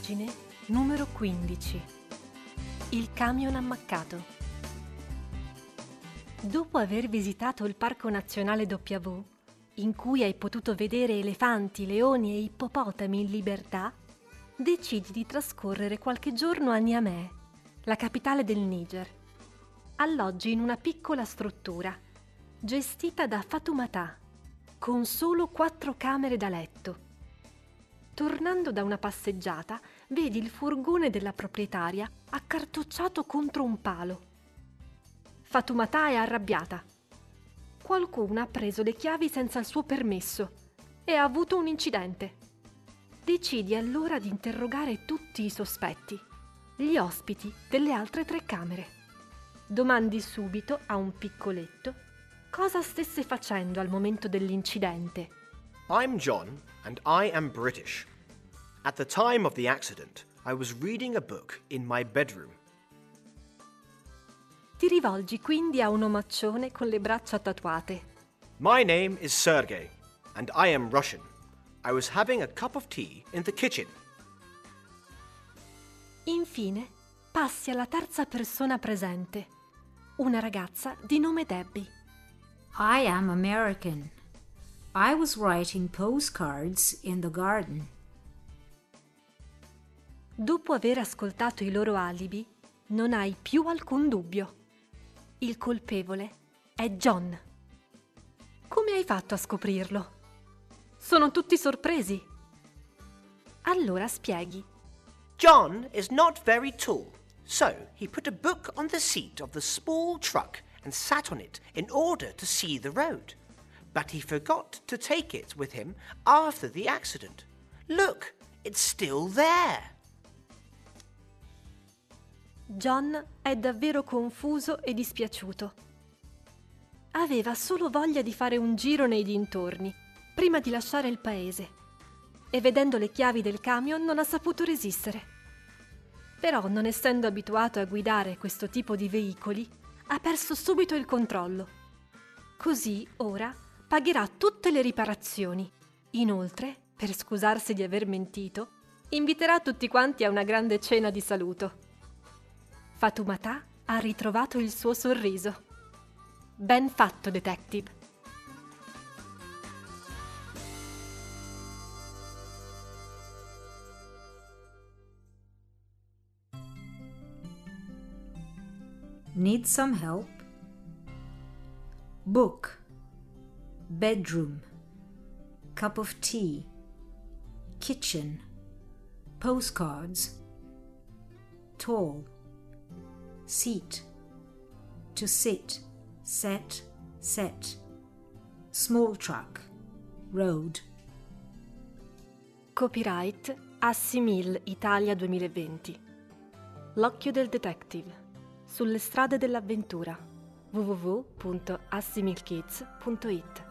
Pagine numero 15. Il camion ammaccato. Dopo aver visitato il Parco Nazionale W, in cui hai potuto vedere elefanti, leoni e ippopotami in libertà, decidi di trascorrere qualche giorno a Niamey, la capitale del Niger. Alloggi in una piccola struttura, gestita da Fatoumata, con solo quattro camere da letto Tornando da una passeggiata, vedi il furgone della proprietaria accartocciato contro un palo. Fatoumata è arrabbiata. Qualcuno ha preso le chiavi senza il suo permesso e ha avuto un incidente. Decidi allora di interrogare tutti i sospetti, gli ospiti delle altre tre camere. Domandi subito a un piccoletto cosa stesse facendo al momento dell'incidente. I'm John and I am British. At the time of the accident, I was reading a book in my bedroom. Ti rivolgi quindi a un omaccione con le braccia tatuate. My name is Sergey, and I am Russian. I was having a cup of tea in the kitchen. Infine, passi alla terza persona presente, una ragazza di nome Debbie. I am American. I was writing postcards in the garden. Dopo aver ascoltato i loro alibi, non hai più alcun dubbio. Il colpevole è John. Come hai fatto a scoprirlo? Sono tutti sorpresi. Allora spieghi. John is not very tall, so he put a book on the seat of the small truck and sat on it in order to see the road. But he forgot to take it with him after the accident. Look, it's still there. John è davvero confuso e dispiaciuto. Aveva solo voglia di fare un giro nei dintorni, prima di lasciare il paese, e vedendo le chiavi del camion non ha saputo resistere. Però, non essendo abituato a guidare questo tipo di veicoli, ha perso subito il controllo. Così, ora, pagherà tutte le riparazioni. Inoltre, per scusarsi di aver mentito, inviterà tutti quanti a una grande cena di saluto. Fatoumata ha ritrovato il suo sorriso. Ben fatto, detective. Need some help? Book. Bedroom. Cup of tea. Kitchen. Postcards. Tall seat, to sit, set, set, small truck, road. Copyright Assimil Italia 2020. L'occhio del detective. Sulle strade dell'avventura. www.assimilkids.it